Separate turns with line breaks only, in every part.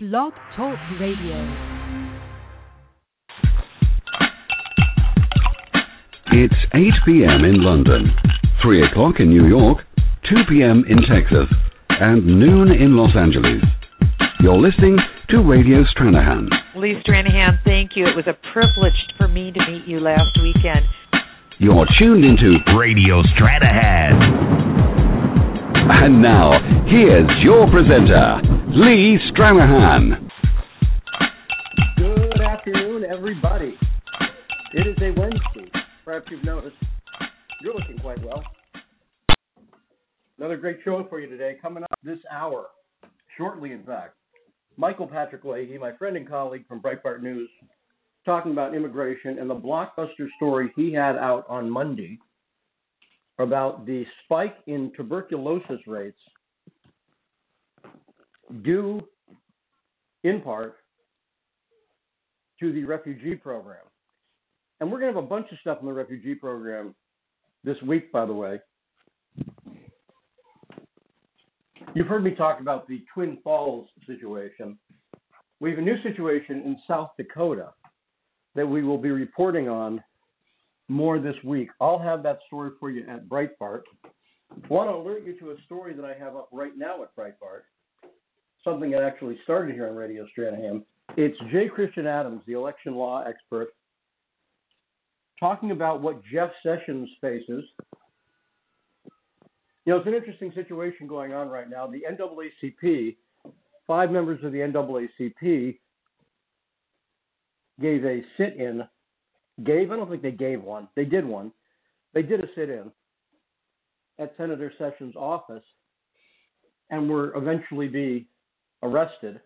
Blog Talk Radio.
It's 8 p.m. in London, 3 o'clock in New York, 2 p.m. in Texas, and noon in Los Angeles. You're listening to Radio Stranahan.
Lee Stranahan, thank you. It was a privilege for me to meet you last weekend.
You're tuned into
Radio Stranahan.
And now, here's your presenter, Lee Stranahan.
Good afternoon, everybody. It is a Wednesday. Perhaps you've noticed you're looking quite well. Another great show for you today. Coming up this hour, shortly, in fact, Michael Patrick Leahy, my friend and colleague from Breitbart News, talking about immigration and the blockbuster story he had out on Monday about the spike in tuberculosis rates due in part to the refugee program. And we're going to have a bunch of stuff in the refugee program this week, by the way. You've heard me talk about the Twin Falls situation. We have a new situation in South Dakota that we will be reporting on more this week. I'll have that story for you at Breitbart. I want to alert you to a story that I have up right now at Breitbart, something that actually started here on Radio Stranahan. It's J. Christian Adams, the election law expert, talking about what Jeff Sessions faces. You know, it's an interesting situation going on right now. The NAACP, five members of the NAACP gave a sit in gave, I don't think they gave one, they did one. They did a sit in at Senator Sessions' office and were eventually be arrested.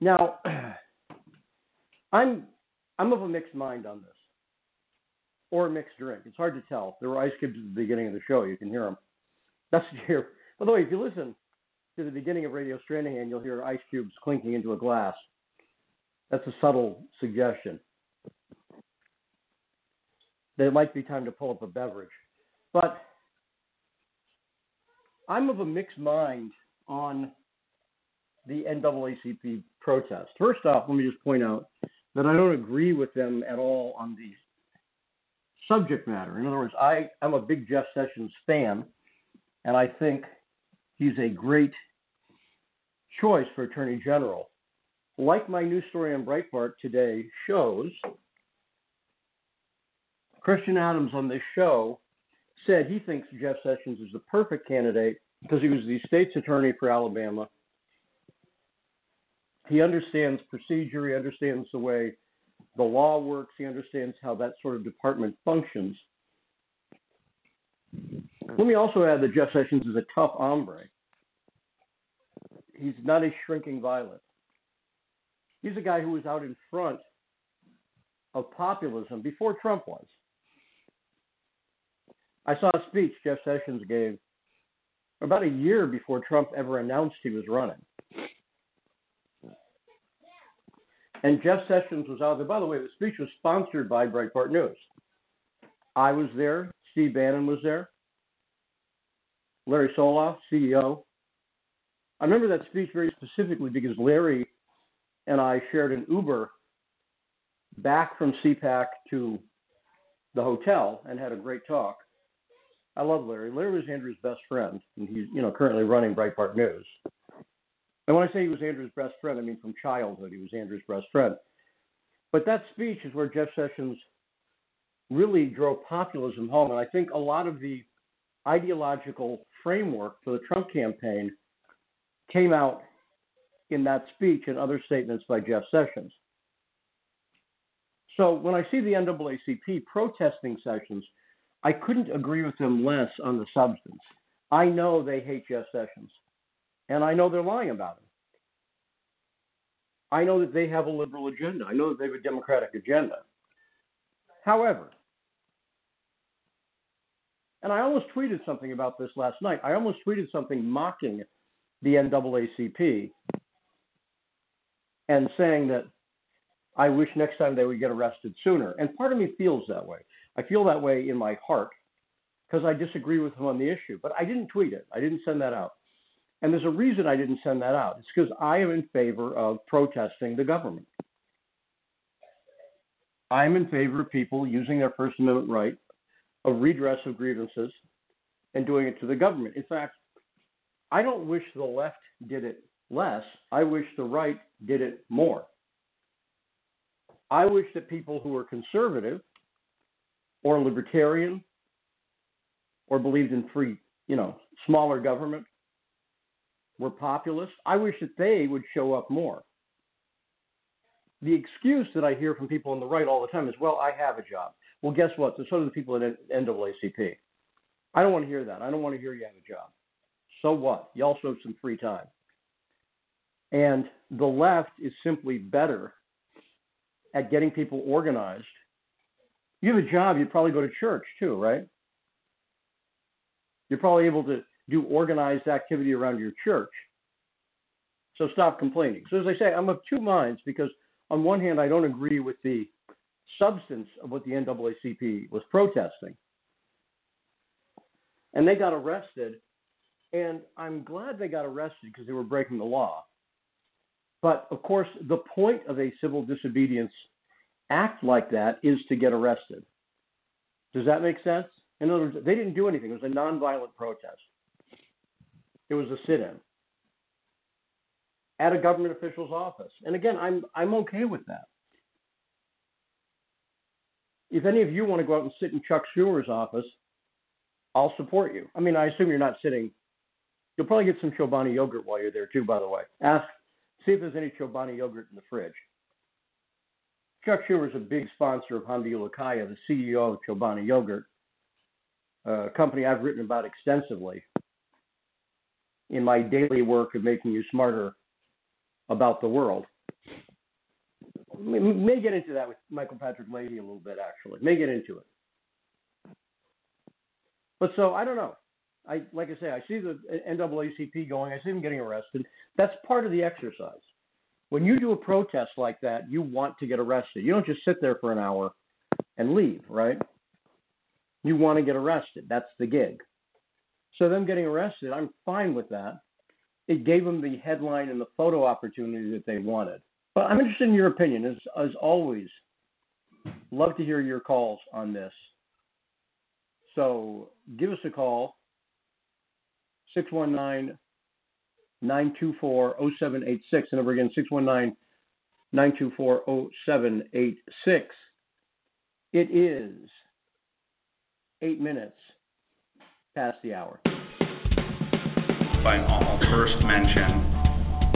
Now, I'm I'm of a mixed mind on this, or a mixed drink. It's hard to tell. There were ice cubes at the beginning of the show. You can hear them. That's here. By the way, if you listen to the beginning of Radio Stranahan, you'll hear ice cubes clinking into a glass. That's a subtle suggestion that it might be time to pull up a beverage. But I'm of a mixed mind on the NAACP protest. First off, let me just point out that I don't agree with them at all on the subject matter. In other words, I, I'm a big Jeff Sessions fan, and I think he's a great choice for Attorney General. Like my new story on Breitbart today shows, Christian Adams on this show said he thinks Jeff Sessions is the perfect candidate because he was the state's attorney for Alabama. He understands procedure, he understands the way the law works, he understands how that sort of department functions. Let me also add that Jeff Sessions is a tough hombre. He's not a shrinking violet. He's a guy who was out in front of populism before Trump was. I saw a speech Jeff Sessions gave about a year before Trump ever announced he was running. And Jeff Sessions was out there. By the way, the speech was sponsored by Breitbart News. I was there. Steve Bannon was there. Larry Solov, CEO. I remember that speech very specifically because Larry and I shared an Uber back from CPAC to the hotel and had a great talk. I love Larry. Larry was Andrew's best friend, and he's you know currently running Breitbart News. And when I say he was Andrew's best friend, I mean from childhood he was Andrew's best friend. But that speech is where Jeff Sessions really drove populism home, and I think a lot of the ideological framework for the Trump campaign came out in that speech and other statements by Jeff Sessions. So when I see the NAACP protesting Sessions, I couldn't agree with them less on the substance. I know they hate Jeff Sessions, and I know they're lying about him. I know that they have a liberal agenda. I know that they have a democratic agenda. However, and I almost tweeted something about this last night. I almost tweeted something mocking the NAACP and saying that I wish next time they would get arrested sooner. And part of me feels that way. I feel that way in my heart because I disagree with him on the issue. But I didn't tweet it. I didn't send that out. And there's a reason I didn't send that out. It's because I am in favor of protesting the government. I'm in favor of people using their First Amendment right of redress of grievances and doing it to the government. In fact, I don't wish the left did it less. I wish the right did it more. I wish that people who are conservative or libertarian or believed in free, you know, smaller government were populist. I wish that they would show up more. The excuse that I hear from people on the right all the time is, well, I have a job. Well, guess what? So do the people at NAACP. I don't want to hear that. I don't want to hear you have a job. So what? You also have some free time. And the left is simply better at getting people organized. You have a job, you probably go to church too, right? You're probably able to do organized activity around your church. So stop complaining. So as I say, I'm of two minds because on one hand, I don't agree with the substance of what the NAACP was protesting. And they got arrested, and I'm glad they got arrested because they were breaking the law. But of course, the point of a civil disobedience act like that is to get arrested. Does that make sense? In other words, they didn't do anything. It was a nonviolent protest. It was a sit-in at a government official's office. And again, I'm I'm okay with that. If any of you want to go out and sit in Chuck Schumer's office, I'll support you. I mean, I assume you're not sitting. You'll probably get some Chobani yogurt while you're there too. By the way, ask see if there's any Chobani yogurt in the fridge. Chuck Schumer is a big sponsor of Hamdi Ulukaya, the CEO of Chobani Yogurt, a company I've written about extensively in my daily work of making you smarter about the world. We May get into that with Michael Patrick Leahy a little bit, actually. May get into it. But so I don't know. I like I say, I see the NAACP going. I see them getting arrested. That's part of the exercise. When you do a protest like that, you want to get arrested. You don't just sit there for an hour and leave, right? You want to get arrested. That's the gig. So them getting arrested, I'm fine with that. It gave them the headline and the photo opportunity that they wanted. But I'm interested in your opinion, as, as always. Love to hear your calls on this. So give us a call, 619 924 0786. The number again, 619 924 0786. It is eight minutes past the hour.
By I'll first mention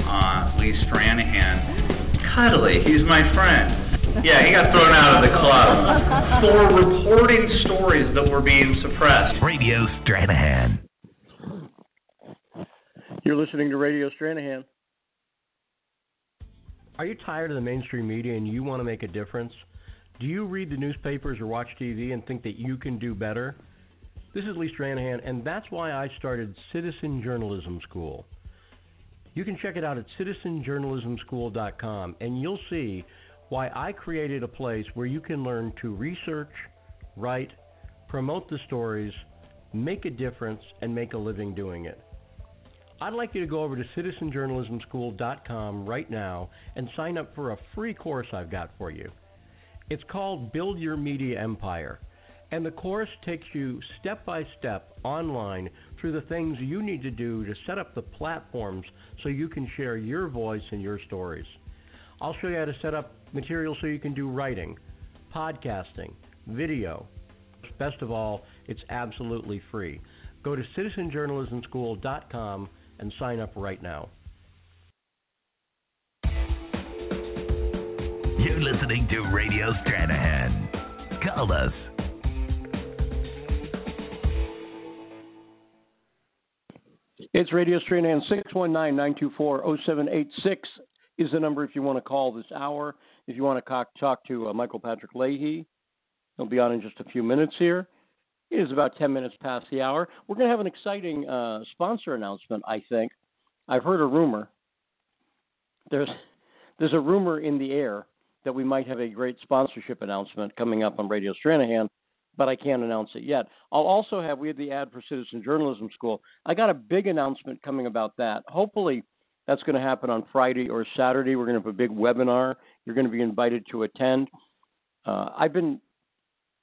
uh, Lee Stranahan. Cuddly, he's my friend. Yeah, he got thrown out of the club for reporting stories that were being suppressed.
Radio Stranahan.
You're listening to Radio Stranahan.
Are you tired of the mainstream media and you want to make a difference? Do you read the newspapers or watch TV and think that you can do better? This is Lee Stranahan, and that's why I started Citizen Journalism School. You can check it out at citizenjournalismschool.com, and you'll see why I created a place where you can learn to research, write, promote the stories, make a difference, and make a living doing it. I'd like you to go over to citizenjournalismschool.com right now and sign up for a free course I've got for you. It's called Build Your Media Empire. And the course takes you step by step online through the things you need to do to set up the platforms so you can share your voice and your stories. I'll show you how to set up material so you can do writing, podcasting, video. Best of all, it's absolutely free. Go to citizenjournalismschool.com and sign up right now.
You're listening to Radio Stranahan. Call us
It's Radio Stranahan 619-924-0786 is the number if you want to call this hour. If you want to talk to uh, Michael Patrick Leahy, he'll be on in just a few minutes here. It is about 10 minutes past the hour. We're going to have an exciting uh, sponsor announcement, I think. I've heard a rumor. There's there's a rumor in the air that we might have a great sponsorship announcement coming up on Radio Stranahan, but I can't announce it yet. I'll also have we have the ad for Citizen Journalism School. I got a big announcement coming about that. Hopefully, that's going to happen on Friday or Saturday. We're going to have a big webinar. You're going to be invited to attend. Uh, I've been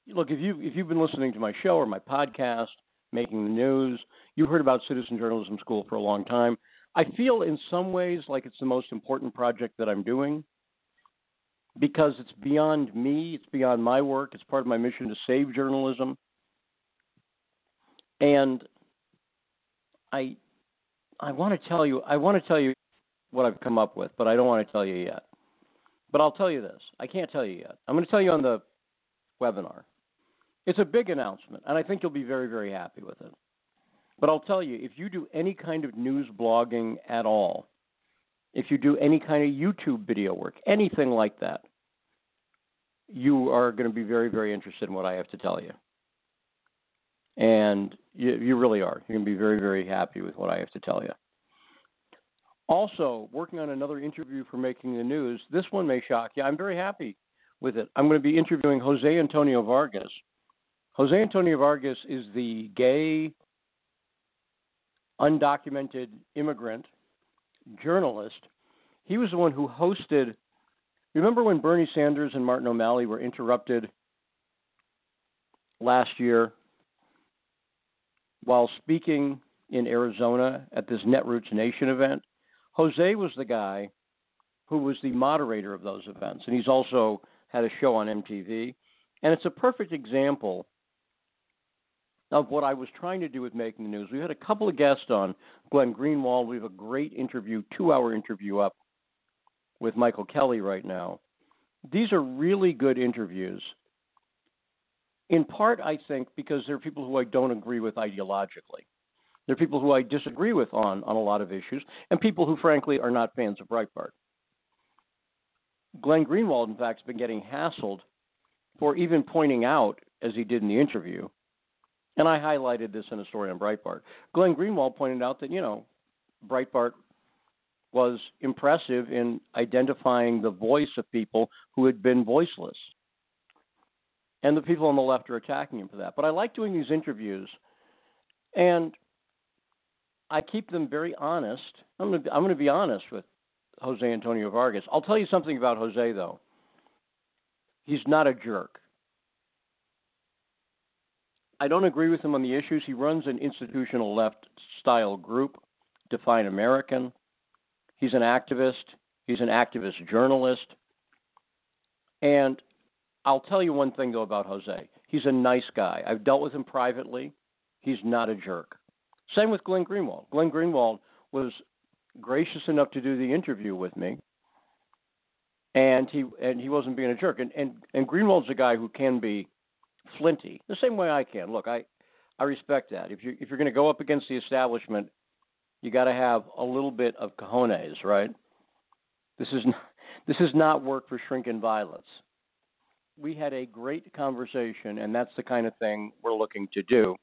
look if you if you've been listening to my show or my podcast, making the news, you've heard about Citizen Journalism School for a long time. I feel in some ways like it's the most important project that I'm doing because it's beyond me, it's beyond my work, it's part of my mission to save journalism. And I I want to tell you I want to tell you what I've come up with, but I don't want to tell you yet. But I'll tell you this. I can't tell you yet. I'm going to tell you on the webinar. It's a big announcement, and I think you'll be very, very happy with it. But I'll tell you, if you do any kind of news blogging at all, if you do any kind of YouTube video work, anything like that, you are going to be very, very interested in what I have to tell you. And you, you really are. You're going to be very, very happy with what I have to tell you. Also, working on another interview for Making the News. This one may shock you. I'm very happy with it. I'm going to be interviewing Jose Antonio Vargas. Jose Antonio Vargas is the gay, undocumented immigrant journalist. He was the one who hosted. Remember when Bernie Sanders and Martin O'Malley were interrupted last year while speaking in Arizona at this Netroots Nation event? Jose was the guy who was the moderator of those events, and he's also had a show on MTV. And it's a perfect example of what I was trying to do with making the news. We had a couple of guests on Glenn Greenwald. We have a great interview, two hour interview up with Michael Kelly right now. These are really good interviews. In part, I think, because they're people who I don't agree with ideologically. There are people who I disagree with on, on a lot of issues, and people who, frankly, are not fans of Breitbart. Glenn Greenwald, in fact, has been getting hassled for even pointing out, as he did in the interview, and I highlighted this in a story on Breitbart. Glenn Greenwald pointed out that, you know, Breitbart was impressive in identifying the voice of people who had been voiceless. And the people on the left are attacking him for that. But I like doing these interviews, and I keep them very honest. I'm going to, I'm going to be honest with Jose Antonio Vargas. I'll tell you something about Jose, though. He's not a jerk. I don't agree with him on the issues. He runs an institutional left style group, Define American. He's an activist. He's an activist journalist. And I'll tell you one thing, though, about Jose. He's a nice guy. I've dealt with him privately. He's not a jerk. Same with Glenn Greenwald. Glenn Greenwald was gracious enough to do the interview with me, and he and he wasn't being a jerk. And and and Greenwald's a guy who can be flinty, the same way I can. Look, I I respect that. If you if you're going to go up against the establishment, you got to have a little bit of cojones, right? This is not, this is not work for shrinking violets. We had a great conversation, and that's the kind of thing we're looking to do.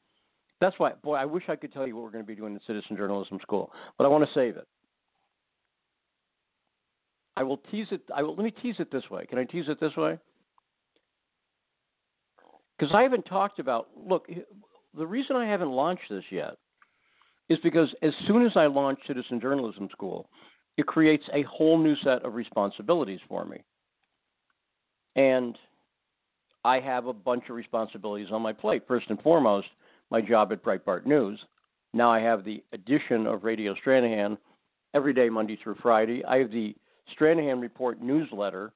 That's why, boy, I wish I could tell you what we're going to be doing in Citizen Journalism School, but I want to save it. I will tease it. I will let me tease it this way. Can I tease it this way? Because I haven't talked about. Look, the reason I haven't launched this yet is because as soon as I launch Citizen Journalism School, it creates a whole new set of responsibilities for me. And I have a bunch of responsibilities on my plate. First and foremost, my job at Breitbart News. Now I have the addition of Radio Stranahan every day, Monday through Friday. I have the Stranahan Report newsletter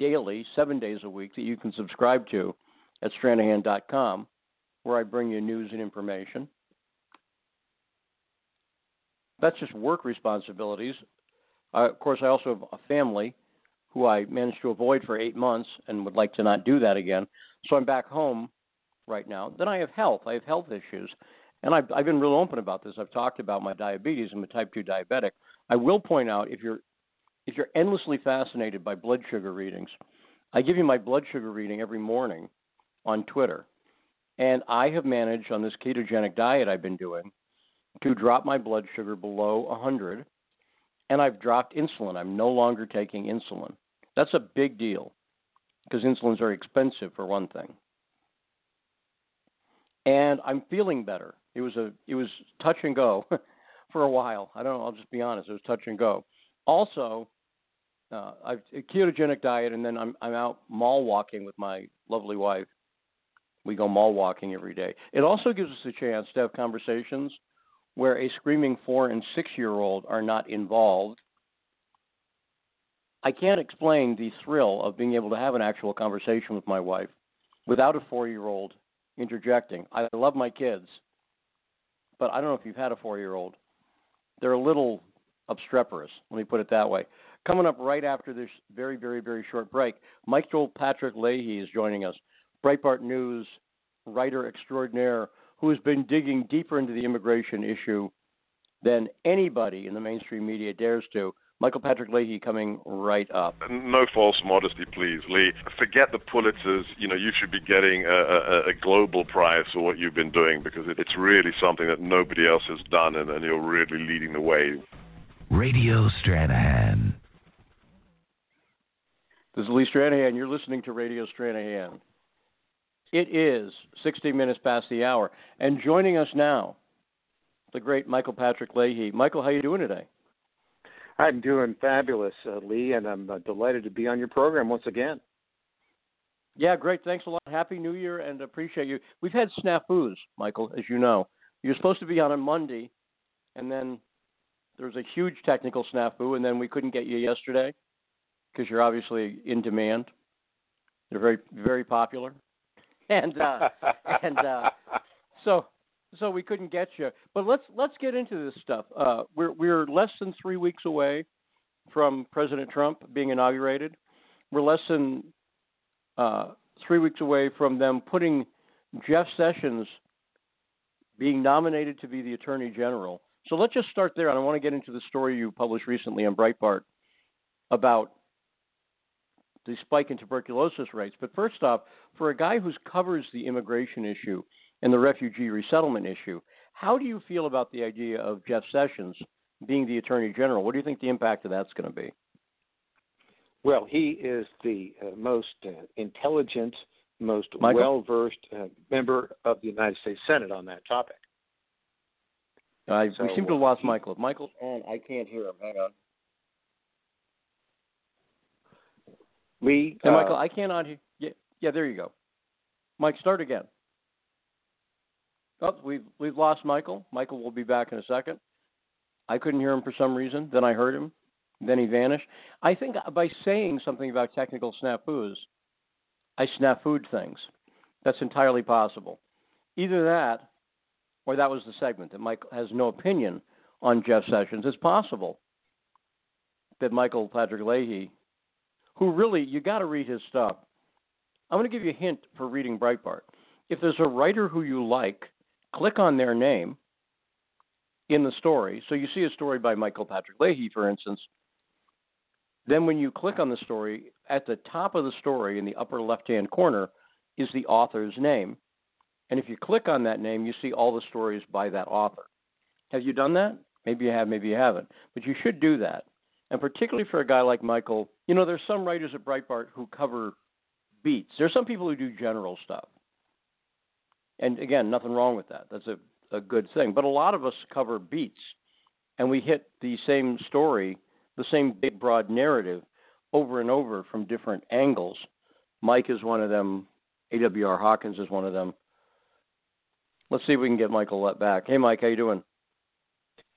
daily, seven days a week, that you can subscribe to at stranahan.com, where I bring you news and information. That's just work responsibilities. Uh, of course, I also have a family who I managed to avoid for eight months and would like to not do that again. So I'm back home right now. Then I have health. I have health issues. And I've, I've been real open about this. I've talked about my diabetes. I'm a type 2 diabetic. I will point out if you're if you're endlessly fascinated by blood sugar readings, I give you my blood sugar reading every morning on Twitter. And I have managed on this ketogenic diet I've been doing to drop my blood sugar below 100. And I've dropped insulin. I'm no longer taking insulin. That's a big deal because insulin's very expensive for one thing. and I'm feeling better. It was a it was touch and go for a while. I don't know. I'll just be honest. It was touch and go. Also, uh, I've a ketogenic diet, and then I'm I'm out mall walking with my lovely wife. We go mall walking every day. It also gives us a chance to have conversations where a screaming four and six year old are not involved. I can't explain the thrill of being able to have an actual conversation with my wife without a four year old interjecting. I love my kids, but I don't know if you've had a four year old. They're a little obstreperous, let me put it that way. Coming up right after this very, very, very short break, Michael Patrick Leahy is joining us, Breitbart News writer extraordinaire who has been digging deeper into the immigration issue than anybody in the mainstream media dares to. Michael Patrick Leahy coming right up.
No false modesty, please, Lee. Forget the Pulitzers. You know, you should be getting a, a, a global prize for what you've been doing because it's really something that nobody else has done, and, and you're really leading the way.
Radio Stranahan.
This is Lee Stranahan. You're listening to Radio Stranahan. It is 60 minutes past the hour, and joining us now, the great Michael Patrick Leahy. Michael, how are you doing today?
I'm doing fabulous, uh, Lee, and I'm uh, delighted to be on your program once again.
Yeah, great. Thanks a lot. Happy New Year, and appreciate you. We've had snafus, Michael, as you know. You're supposed to be on a Monday, and then there was a huge technical snafu, and then we couldn't get you yesterday because you're obviously in demand. You're very, very popular, and uh, and uh, so so we couldn't get you. But let's let's get into this stuff. Uh, we're we're less than three weeks away from President Trump being inaugurated. We're less than uh, three weeks away from them putting Jeff Sessions being nominated to be the Attorney General. So let's just start there, and I want to get into the story you published recently on Breitbart about the spike in tuberculosis rates. But first off, for a guy who covers the immigration issue and the refugee resettlement issue. How do you feel about the idea of Jeff Sessions being the Attorney General? What do you think the impact of that's going to be?
Well, he is the uh, most uh, intelligent, most well versed uh, member of the United States Senate on that topic.
Uh, so, we seem to have lost Michael. If Michael's on, I can't hear him. Hang on.
Lee.
Hey, Michael, uh, I cannot hear. Yeah, yeah, there you go. Mike, start again. Oh, we've we've lost Michael. Michael will be back in a second. I couldn't hear him for some reason. Then I heard him. Then he vanished. I think by saying something about technical snafus, I snafued things. That's entirely possible. Either that, or that was the segment that Mike has no opinion on Jeff Sessions. It's possible that Michael Patrick Leahy, who really you got to read his stuff. I'm going to give you a hint for reading Breitbart. If there's a writer who you like click on their name in the story. So you see a story by Michael Patrick Leahy, for instance. Then when you click on the story, at the top of the story in the upper left hand corner is the author's name. And if you click on that name, you see all the stories by that author. Have you done that? Maybe you have, maybe you haven't. But you should do that. And particularly for a guy like Michael, you know, there's some writers at Breitbart who cover beats. There's some people who do general stuff. And again, nothing wrong with that. That's a, a good thing. But a lot of us cover beats and we hit the same story, the same big, broad narrative over and over from different angles. Mike is one of them. AWR Hawkins is one of them. Let's see if we can get Michael back. Hey, Mike, how you doing?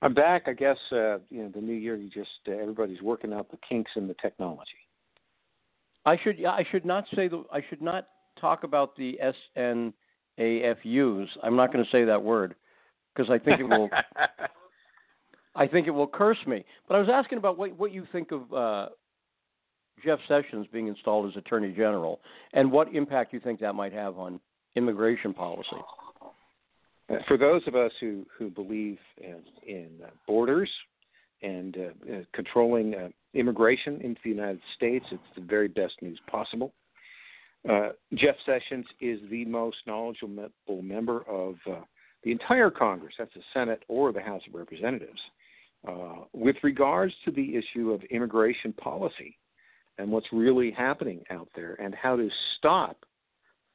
I'm back. I guess uh, you know the new year. You just uh, everybody's working out the kinks in the technology.
I should I should not say the I should not talk about the SN AFUs. I'm not going to say that word because I think it will. I think it will curse me. But I was asking about what what you think of uh, Jeff Sessions being installed as Attorney General, and what impact you think that might have on immigration policy.
Uh, for those of us who who believe in, in uh, borders and uh, uh, controlling uh, immigration into the United States, it's the very best news possible. Uh, Jeff Sessions is the most knowledgeable member of the entire Congress, that's the Senate or the House of Representatives, with regards to the issue of immigration policy and what's really happening out there and how to stop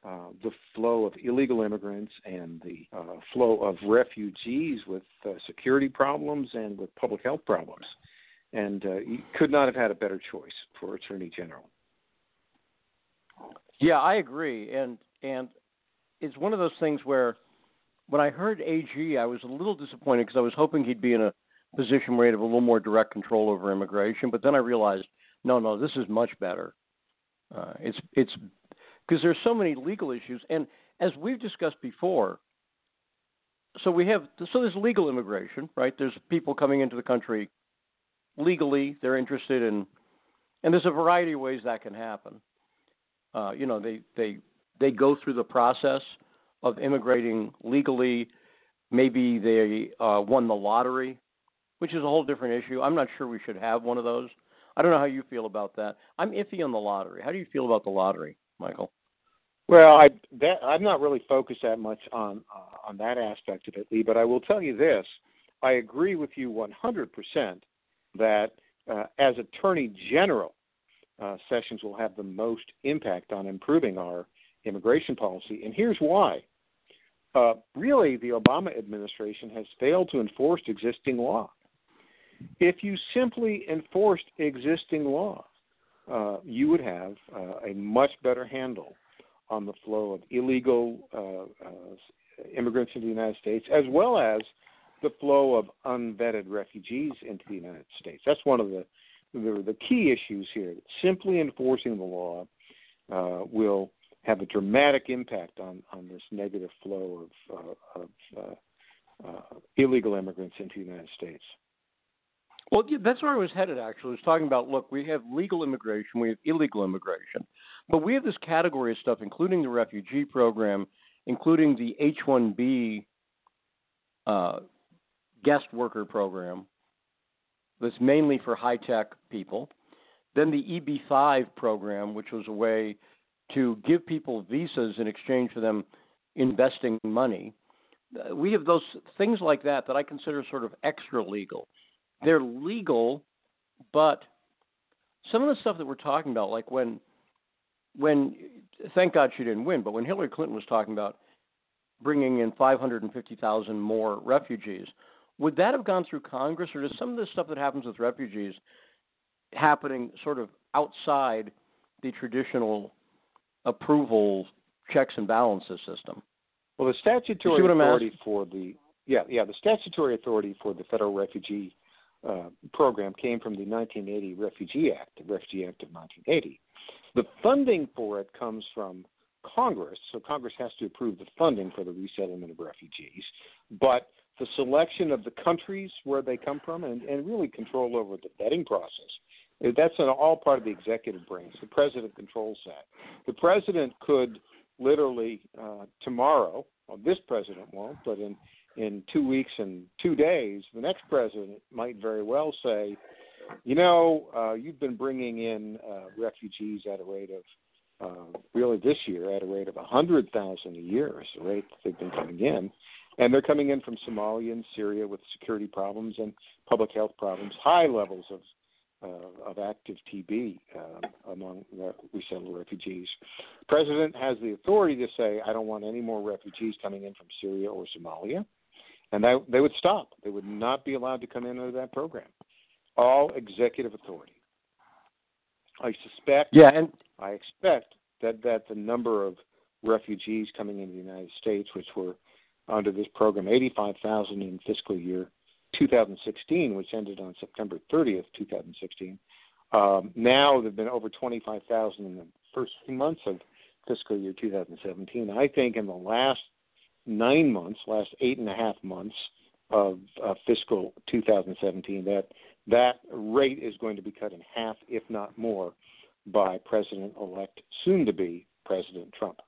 uh, the flow of illegal immigrants and the uh, flow of refugees with uh, security problems and with public health problems. And uh, he could not have had a better choice for Attorney General.
Yeah, I agree, and and it's one of those things where when I heard AG, I was a little disappointed because I was hoping he'd be in a position where he'd have a little more direct control over immigration. But then I realized, no, no, this is much better. Uh, it's it's because there's so many legal issues, and as we've discussed before, so we have so there's legal immigration, right? There's people coming into the country legally. They're interested in, and there's a variety of ways that can happen. Uh, you know, they they they go through the process of immigrating legally. Maybe they uh, won the lottery, which is a whole different issue. I'm not sure we should have one of those. I don't know how you feel about that. I'm iffy on the lottery. How do you feel about the lottery, Michael?
Well, I that I'm not really focused that much on uh, on that aspect of it, Lee. But I will tell you this: I agree with you 100% that uh, as Attorney General, uh, Sessions will have the most impact on improving our immigration policy, and here's why. Uh, really, the Obama administration has failed to enforce existing law. If you simply enforced existing law, uh, you would have uh, a much better handle on the flow of illegal uh, uh, immigrants into the United States, as well as the flow of unvetted refugees into the United States. That's one of the the, the key issues here. Simply enforcing the law uh, will have a dramatic impact on, on this negative flow of, uh, of uh, uh, illegal immigrants into the United States.
Well, that's where I was headed. Actually, I was talking about. Look, we have legal immigration, we have illegal immigration, but we have this category of stuff, including the refugee program, including the H-1B uh, guest worker program, that's mainly for high tech people. Then the EB5 program, which was a way to give people visas in exchange for them investing money. Uh, we have those things like that that I consider sort of extra legal they're legal, but some of the stuff that we're talking about, like when when thank God she didn't win, but when Hillary Clinton was talking about bringing in 550,000 more refugees, would that have gone through Congress, or does some of the stuff that happens with refugees happening sort of outside the traditional approval checks and balances system?
Well, the statutory authority for the yeah yeah the statutory authority for the federal refugee uh, program came from the 1980 Refugee Act, the Refugee Act of 1980. The funding for it comes from Congress, so Congress has to approve the funding for the resettlement of refugees, but the selection of the countries where they come from and, and really control over the vetting process. Uh, that's all part of the executive branch. The president controls that. The president could literally uh, tomorrow, well, this president won't, but in in two weeks and two days, the next president might very well say, you know, uh, you've been bringing in uh, refugees at a rate of uh, really this year at a rate of a hundred thousand a year is the rate that they've been coming in, and they're coming in from Somalia and Syria with security problems and public health problems, high levels of uh, of active TB uh, among resettled refugees. The president has the authority to say, I don't want any more refugees coming in from Syria or Somalia and they they would stop. They would not be allowed to come in under that program. All executive authority. I suspect.
Yeah, and
I expect that that the number of refugees coming into the United States, which were under this program, 85,000 in fiscal year 2016, which ended on September 30th, 2016. Um, now there've been over 25,000 in the first few months of fiscal year 2017. I think in the last nine months, last eight and a half months of uh, fiscal 2017, that that rate is going to be cut in half, if not more, by President-elect, soon-to-be President Trump.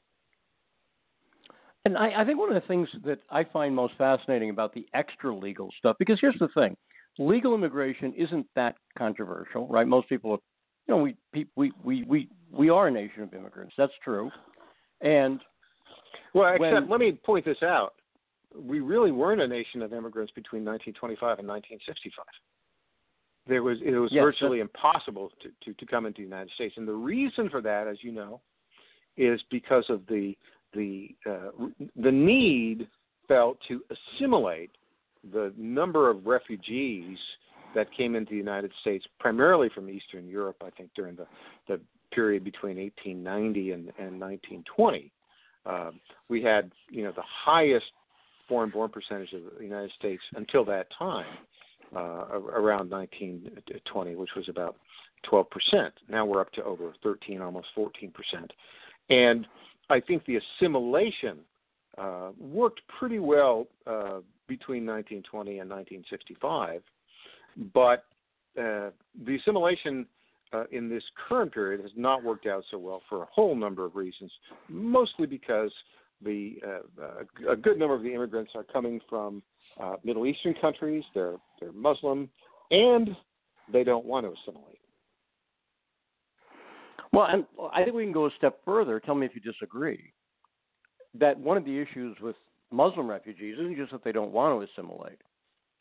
And I, I think one of the things that I find most fascinating about the extra legal stuff, because here's the thing: legal immigration isn't that controversial, right? Most people, are, you know, we we we we we are a nation of immigrants. That's true, and
well, except when, let me point this out. We really weren't a nation of immigrants between 1925 and 1965. There was it was
yes,
virtually impossible to, to, to come into the United States, and the reason for that, as you know, is because of the the uh, the need felt to assimilate the number of refugees that came into the United States, primarily from Eastern Europe, I think during the, the period between 1890 and, and 1920. Uh, we had, you know, the highest foreign-born percentage of the United States until that time, around 1920, which was about 12%. Now we're up to over 13, almost 14%. And I think the assimilation uh, worked pretty well uh, between 1920 and 1965, but uh, the assimilation uh, in this current period has not worked out so well for a whole number of reasons, mostly because the uh, uh, a good number of the immigrants are coming from Middle Eastern countries. They're they're Muslim, and they don't want to assimilate.
Well, and I think we can go a step further. Tell me if you disagree. That one of the issues with Muslim refugees isn't just that they don't want to assimilate;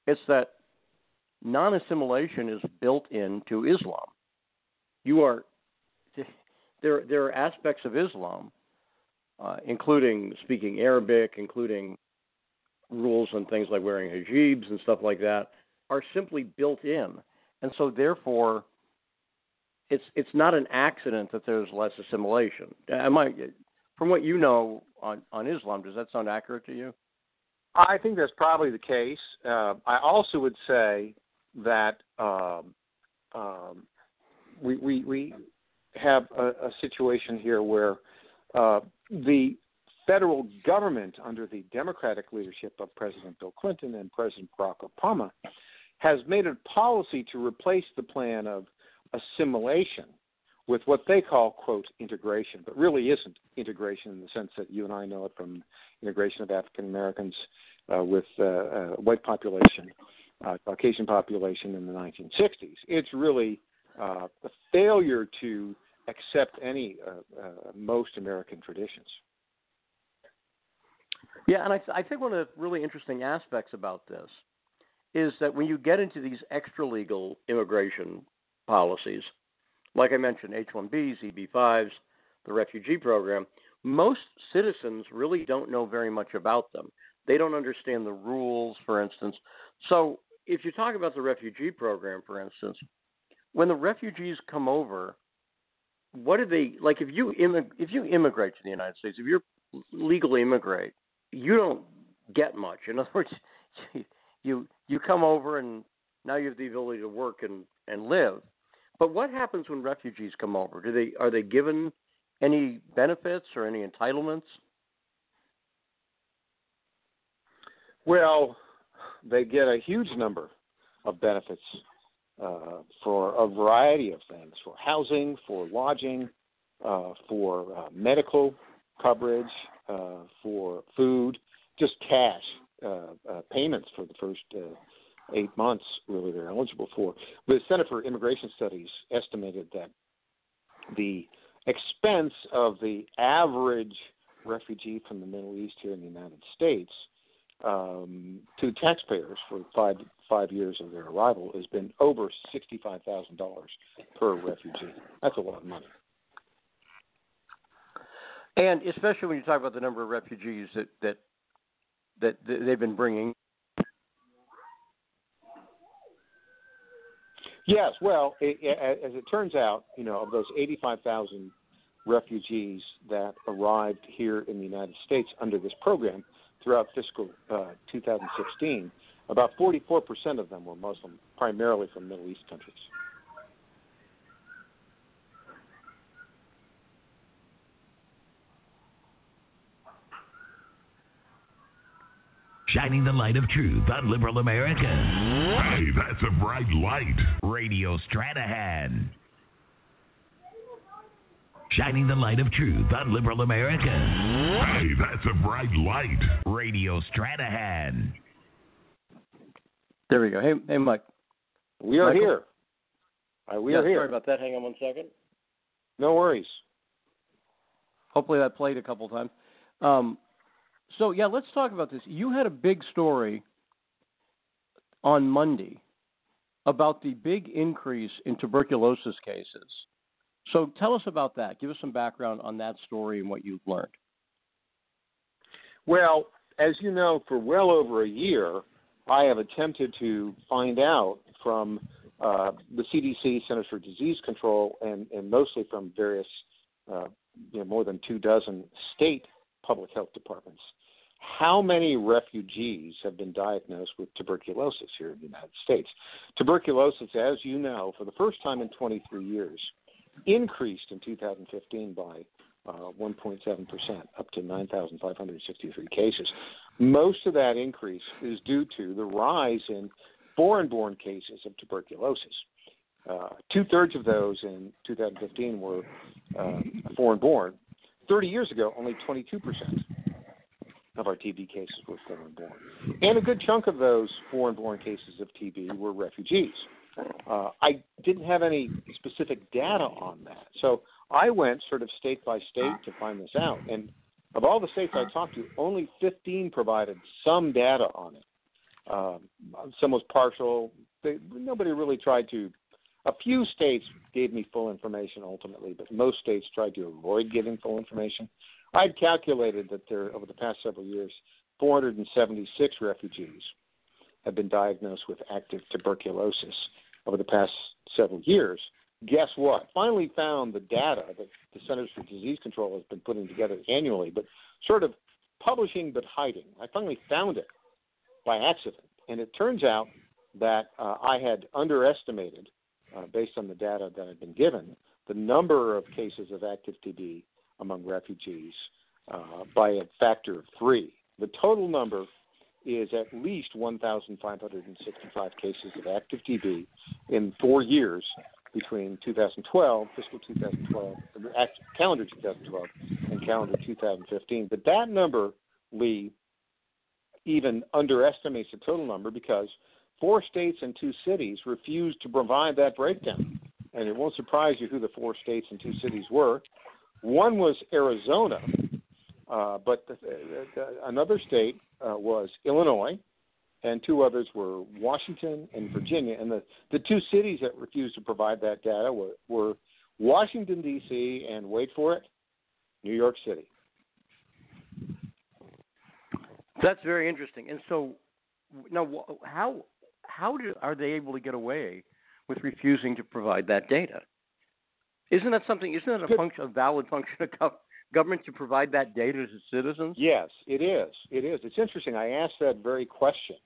it's that non-assimilation is built into Islam. You are there. There are aspects of Islam, uh, including speaking Arabic, including rules and things like wearing hijabs and stuff like that, are simply built in, and so therefore it's it's not an accident that there's less assimilation. Am I, from what you know on on Islam, does that sound accurate to you?
I think that's probably the case. Uh, I also would say that um, um, we, we we have a, a situation here where uh, the federal government, under the Democratic leadership of President Bill Clinton and President Barack Obama, has made a policy to replace the plan of assimilation with what they call quote integration, but really isn't integration in the sense that you and I know it from integration of African Americans uh, with uh, uh, white population, uh, Caucasian population in the 1960s. It's really uh, a failure to accept any uh, most American traditions.
Yeah, and I, I think one of the really interesting aspects about this is that when you get into these extra legal immigration policies, like I mentioned, H 1Bs, EB 5s, the refugee program, most citizens really don't know very much about them. They don't understand the rules, for instance. So, if you talk about the refugee program, for instance, when the refugees come over, what do they like? If you immig- if you immigrate to the United States, if you're legally immigrate, you don't get much. In other words, you you come over and now you have the ability to work and and live. But what happens when refugees come over? Do they are they given any benefits or any entitlements?
Well, they get a huge number of benefits uh, for a variety of things for housing, for lodging, uh, for uh, medical coverage, uh, for food, just cash uh, uh, payments for the first eight months, really, they're eligible for. The Center for Immigration Studies estimated that the expense of the average refugee from the Middle East here in the United States um, to taxpayers for five five years of their arrival has been over sixty five thousand dollars per refugee. That's a lot of money.
And especially when you talk about the number of refugees that that that they've been bringing
Yes, well, it, it, as it turns out, you know, of those 85,000 refugees that arrived here in the United States under this program throughout fiscal uh, 2016, about 44% of them were Muslim, primarily from Middle East countries.
Shining the light of truth on liberal America.
Hey, that's a bright light.
Radio Stranahan. Shining the light of truth on liberal America.
Hey, that's a bright light.
Radio Stranahan.
There we go. Hey, hey, Mike.
We are
Michael?
here. Uh, we
yeah,
are here.
Sorry about that. Hang on one second.
No worries.
Hopefully that played a couple times. Um, so yeah, let's talk about this. You had a big story on Monday about the big increase in tuberculosis cases
So tell us about that. Give us some background on that story and what you've learned.
Well, as you know, for well over a year, I have attempted to find out from uh, the CDC, Centers for Disease Control, and, and mostly from various, uh, you know, more than two dozen state public health departments, how many refugees have been diagnosed with tuberculosis here in the United States? Tuberculosis, as you know, for the first time in 23 years, increased in 2015 by uh, 1.7%, up to 9,563 cases. Most of that increase is due to the rise in foreign born cases of tuberculosis. Uh, Two thirds of those in 2015 were uh, foreign born. 30 years ago, only 22% of our TB cases were foreign born. And a good chunk of those foreign born cases of TB were refugees. Uh, I didn't have any specific data on that. So I went sort of state by state to find this out. And of all the states I talked to, only 15 provided some data on it. Um, some was partial. They, nobody really tried to. A few states gave me full information ultimately, but most states tried to avoid giving full information. I'd calculated that there, over the past several years, 476 refugees have been diagnosed with active tuberculosis over the past several years. Guess what? Finally found the data that the Centers for Disease Control has been putting together annually, but sort of publishing but hiding. I finally found it by accident. And it turns out that uh, I had underestimated, uh, based on the data that had been given, the number of cases of active TB among refugees uh, by a factor of three. The total number is at least 1,565 cases of active TB in four years between 2012, fiscal 2012, calendar 2012, and calendar 2015. But that number, Lee, even underestimates the total number because four states and two cities refused to provide that breakdown. And it won't surprise you who the four states and two cities were. One was Arizona, uh, but the, the, the, another state uh, was Illinois, and two others were Washington and Virginia. And the, the two cities that refused to provide that data were, were Washington, D.C., and wait for it, New York City.
That's very interesting. And so, now, how how do, are they able to get away with refusing to provide that data? Isn't that something? Isn't that a function, a valid function of government to provide that data to citizens?
Yes, it is. It is. It's interesting. I asked that very question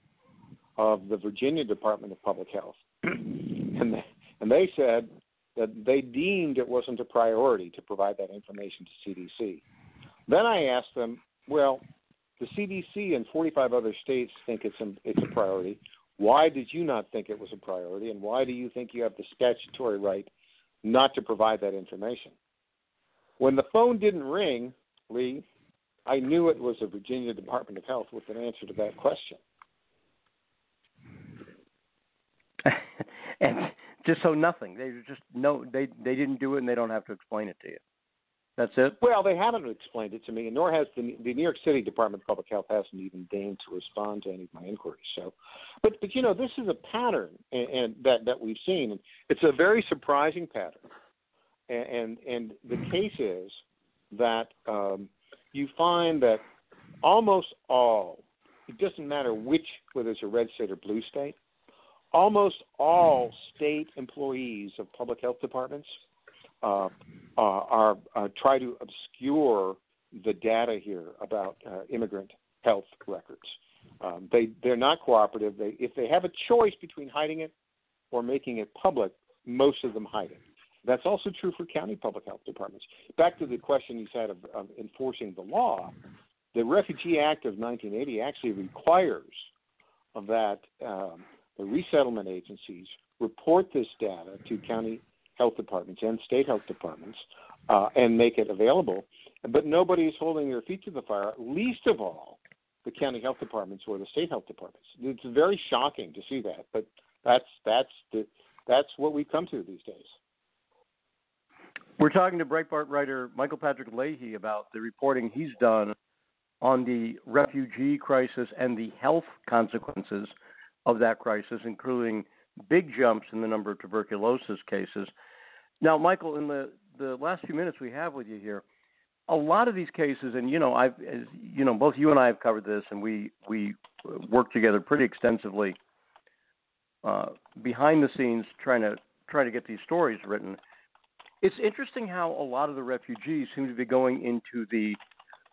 of the Virginia Department of Public Health, and they, and they said that they deemed it wasn't a priority to provide that information to CDC. Then I asked them, well, the CDC and 45 other states think it's a, it's a priority. Why did you not think it was a priority, and why do you think you have the statutory right not to provide that information? When the phone didn't ring, Lee, I knew it was the Virginia Department of Health with an answer to that question.
and just so nothing. They just no, they they didn't do it, and they don't have to explain it to you. That's it.
Well, they haven't explained it to me, and nor has the, the New York City Department of Public Health hasn't even deigned to respond to any of my inquiries. So, but but you know, this is a pattern, and, and that that we've seen, and it's a very surprising pattern. And and, and the case is that um, you find that almost all, it doesn't matter which, whether it's a red state or blue state, almost all state employees of public health departments uh, uh, are uh, try to obscure the data here about uh, immigrant health records. Um, they they're not cooperative. They if they have a choice between hiding it or making it public, most of them hide it. That's also true for county public health departments. Back to the question you said of, of enforcing the law, the Refugee Act of 1980 actually requires that um, the resettlement agencies report this data to county health departments and state health departments uh, and make it available. But nobody is holding their feet to the fire, least of all the county health departments or the state health departments. It's very shocking to see that, but that's that's the that's what we've come to these days.
We're talking to Breitbart writer Michael Patrick Leahy about the reporting he's done on the refugee crisis and the health consequences of that crisis, including big jumps in the number of tuberculosis cases. Now, Michael, in the,
the last few minutes we have with you here, a lot of these cases, and you know, I've, as, you know, both you and I have covered this, and we we work together pretty extensively uh, behind the scenes, trying to trying to get these stories written. It's interesting how a lot of the refugees seem to be going into the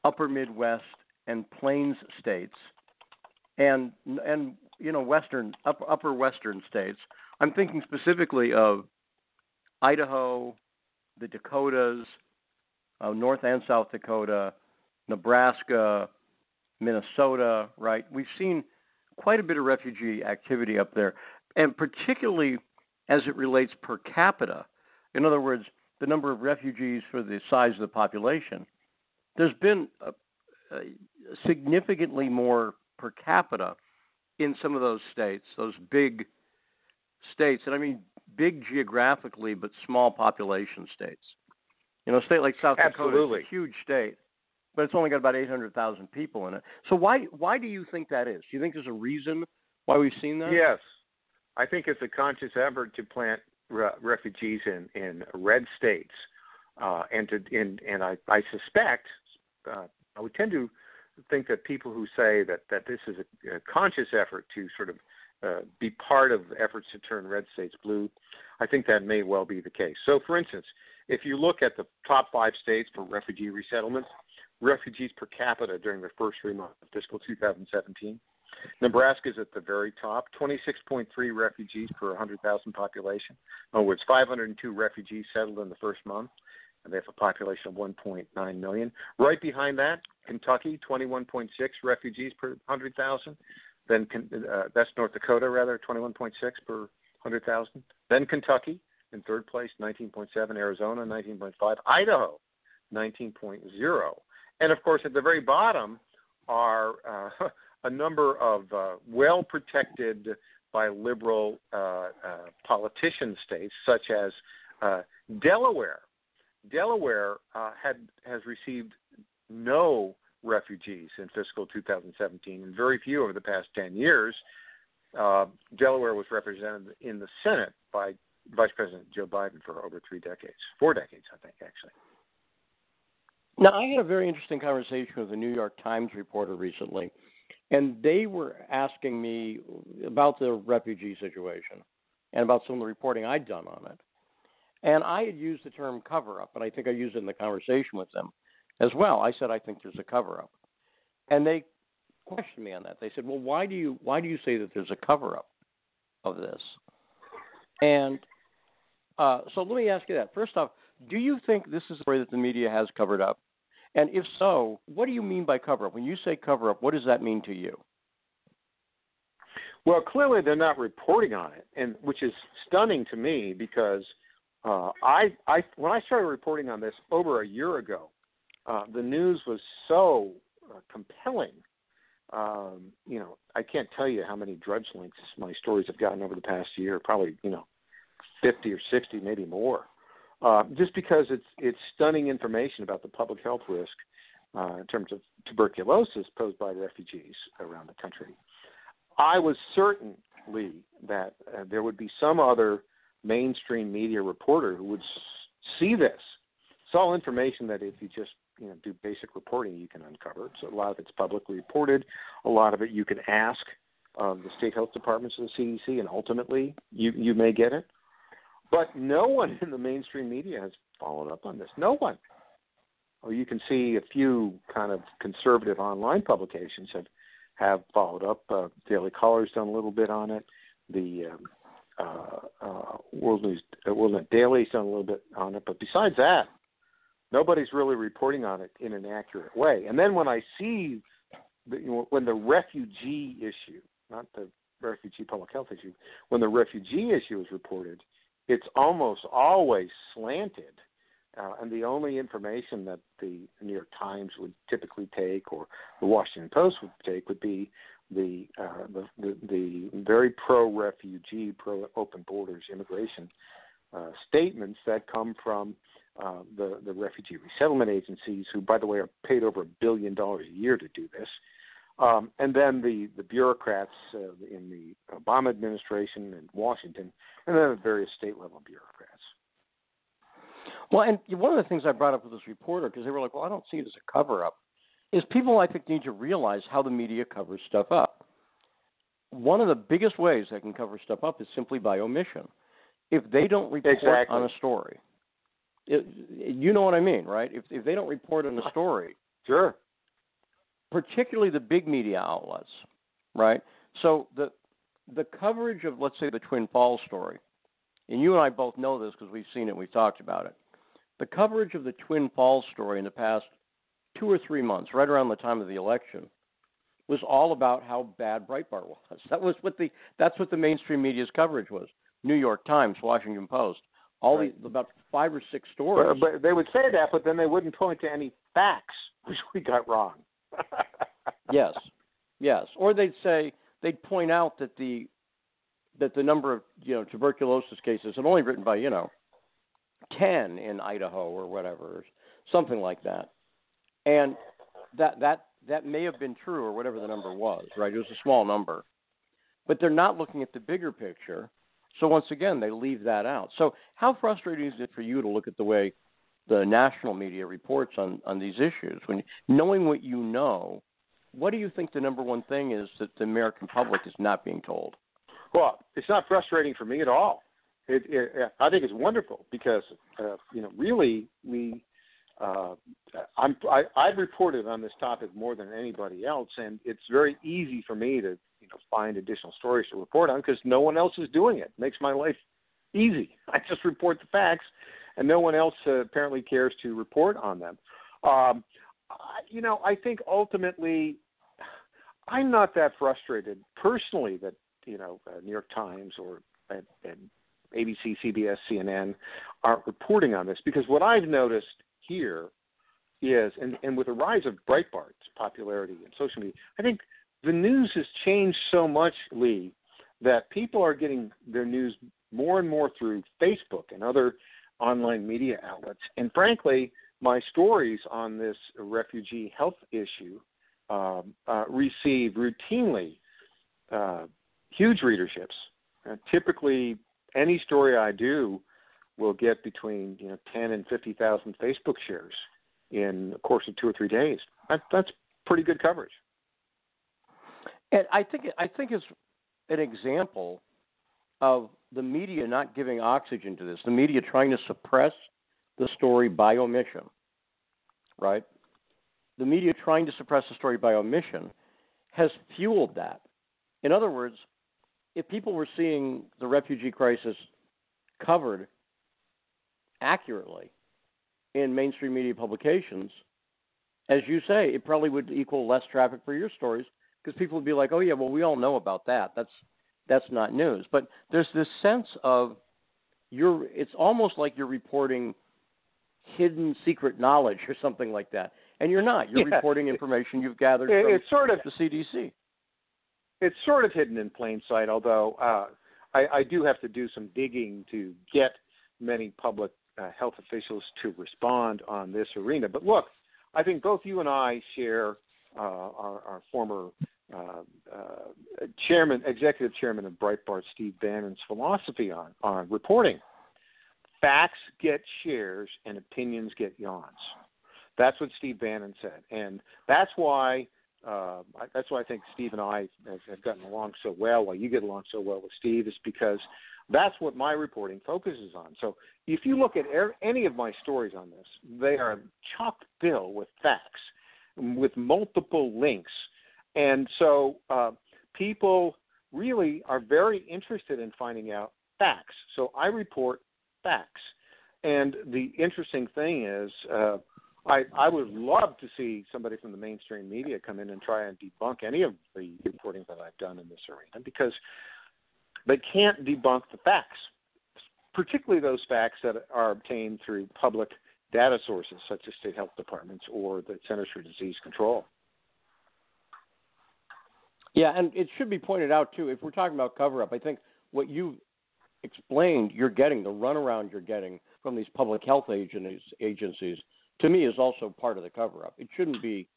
upper Midwest and Plains states, and and you know western upper, upper western states. I'm thinking specifically of Idaho, the Dakotas, uh, North and South Dakota, Nebraska, Minnesota. Right, we've seen quite a bit of refugee activity up there, and particularly as it relates per capita. In other words, the number of refugees for the size of the population. There's been a, a significantly more per capita in some of those states, those big states, and I mean big geographically but small population states. You know, a state like South
Absolutely.
Dakota is a huge state, but it's only got about 800,000 people in it. So why why do you think that is? Do you think there's a reason why we've seen that?
Yes, I think it's a conscious effort to plant re- refugees in in red states, uh, and to and and I I suspect uh, I would tend to think that people who say that that this is a, a conscious effort to sort of uh, be part of efforts to turn red states blue, I think that may well be the case. So, for instance, if you look at the top five states for refugee resettlement, refugees per capita during the first three months of fiscal 2017, Nebraska is at the very top, 26.3 refugees per 100,000 population. In other words, 502 refugees settled in the first month, and they have a population of 1.9 million. Right behind that, Kentucky, 21.6 refugees per 100,000. Then uh, that's North Dakota, rather, 21.6 per 100,000. Then Kentucky in third place, 19.7. Arizona, 19.5. Idaho, 19.0. And of course, at the very bottom are uh, a number of uh, well protected by liberal uh, uh, politician states, such as uh, Delaware. Delaware had has received no refugees in fiscal 2017, and very few over the past 10 years. Uh, Delaware was represented in the Senate by Vice President Joe Biden for over three decades, four decades, I think, actually.
Now, I had a very interesting conversation with a New York Times reporter recently, and they were asking me about the refugee situation and about some of the reporting I'd done on it. And I had used the term cover up, and I think I used it in the conversation with them as well. I said I think there's a cover up. And they questioned me on that. They said, "Well, why do you why do you say that there's a cover up of this?" And uh, so let me ask you that. First off, do you think this is the way that the media has covered up? And if so, what do you mean by cover up? When you say cover up, what does that mean to you?
Well, clearly they're not reporting on it, and which is stunning to me because uh, I, I, when I started reporting on this over a year ago, uh, the news was so uh, compelling. Um, you know, I can't tell you how many drudge links my stories have gotten over the past year. Probably, you know, fifty or sixty, maybe more. Uh, just because it's it's stunning information about the public health risk uh, in terms of tuberculosis posed by refugees around the country. I was certain, Lee, that uh, there would be some other mainstream media reporter who would see this. It's all information that if you just you know do basic reporting, you can uncover. So a lot of it's publicly reported. A lot of it you can ask of the state health departments of the CDC, and ultimately you you may get it. But no one in the mainstream media has followed up on this. No one. Or you can see a few kind of conservative online publications have have followed up. Uh, Daily Caller's done a little bit on it. The um, uh, uh, World News, uh, World Net Daily's done a little bit on it. But besides that, nobody's really reporting on it in an accurate way. And then when I see the, when the refugee issue, not the refugee public health issue, when the refugee issue is reported, it's almost always slanted. Uh, and the only information that the New York Times would typically take, or the Washington Post would take, would be the uh, the, the, the very pro-refugee, pro-open borders immigration uh, statements that come from uh, the the refugee resettlement agencies, who, by the way, are paid over a billion dollars a year to do this. Um, and then the, the bureaucrats uh, in the Obama administration in Washington, and then the various state level bureaucrats.
Well, and one of the things I brought up with this reporter, because they were like, well, I don't see it as a cover up, is people, I think, need to realize how the media covers stuff up. One of the biggest ways they can cover stuff up is simply by omission. If they don't report
Exactly.
on a story, it, you know what I mean, right? If, if they don't report on a story,
Sure.
particularly the big media outlets, right? So the the coverage of let's say the Twin Falls story, and you and I both know this because we've seen it, we've talked about it. The coverage of the Twin Falls story in the past two or three months, right around the time of the election, was all about how bad Breitbart was. That was what the that's what the mainstream media's coverage was. New York Times, Washington Post, all
Right.
these about five or six stories.
But, but they would say that, but then they wouldn't point to any facts, which we got wrong.
yes, yes. Or they'd say they'd point out that the that the number of you know tuberculosis cases had only written by you know ten in Idaho or whatever, or something like that, and that that that may have been true or whatever the number was. Right, it was a small number, but they're not looking at the bigger picture. So once again, they leave that out. So how frustrating is it for you to look at the way the national media reports on on these issues when knowing what you know? What do you think the number one thing is that the American public is not being told?
Well, it's not frustrating for me at all. It, it, I think it's wonderful because uh, you know really we uh, I'm I, I've reported on this topic more than anybody else, and it's very easy for me to you know find additional stories to report on because no one else is doing it. it. Makes my life easy. I just report the facts, and no one else uh, apparently cares to report on them. Um, I, you know, I think ultimately, I'm not that frustrated personally that you know uh, New York Times or and, and ABC, CBS, CNN aren't reporting on this because what I've noticed here is, and, and with the rise of Breitbart's popularity in social media, I think the news has changed so much, Lee, that people are getting their news more and more through Facebook and other online media outlets. And frankly, my stories on this refugee health issue um, uh, receive routinely uh, huge readerships. Uh, typically, any story I do will get between you know 10 and 50,000 Facebook shares in the course of two or three days. That, that's pretty good coverage.
And I think I think it's an example of the media not giving oxygen to this. The media trying to suppress the story by omission. Right? The media trying to suppress the story by omission has fueled that. In other words, if people were seeing the refugee crisis covered accurately in mainstream media publications, as you say, it probably would equal less traffic for your stories because people would be like, "Oh yeah, well we all know about that. That's that's not news." But there's this sense of you're it's almost like you're reporting hidden secret knowledge or something like that. And you're not. You're
Yeah.
reporting information you've gathered
It-
from
it's sort of
the CDC.
it's sort of hidden in plain sight, although uh, I, I do have to do some digging to get many public uh, health officials to respond on this arena. But look, I think both you and I share our, our former uh, uh, chairman, executive chairman of Breitbart, Steve Bannon's philosophy on on reporting. Facts get shares and opinions get yawns. That's what Steve Bannon said, and that's why uh, that's why I think Steve and I have, have gotten along so well. Why you get along so well with Steve is because that's what my reporting focuses on. So if you look at er- any of my stories on this, they are chock full with facts, with multiple links, and so uh, people really are very interested in finding out facts. So I report facts, and the interesting thing is. Uh, I, I would love to see somebody from the mainstream media come in and try and debunk any of the reporting that I've done in this arena because they can't debunk the facts, particularly those facts that are obtained through public data sources such as state health departments or the Centers for Disease Control.
Yeah, and it should be pointed out too. If we're talking about cover up, I think what you explained, you're getting the runaround you're getting from these public health agencies, agencies, to me, is also part of the cover up. It shouldn't be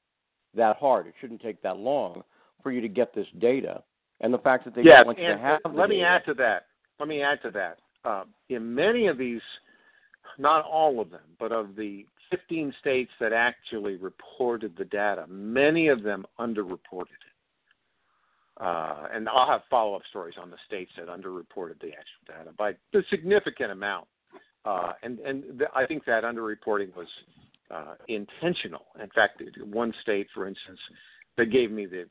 that hard. It shouldn't take that long for you to get this data, and the fact that they
yes,
don't want you to have.
let me
data-
add to that. Let me add to that. Uh, in many of these not all of them, but of the 15 states that actually reported the data, many of them underreported it. Uh, and I'll have follow up stories on the states that underreported the actual data by a significant amount. Uh, and and th- I think that underreporting was uh, intentional. In fact, one state, for instance, they gave me the,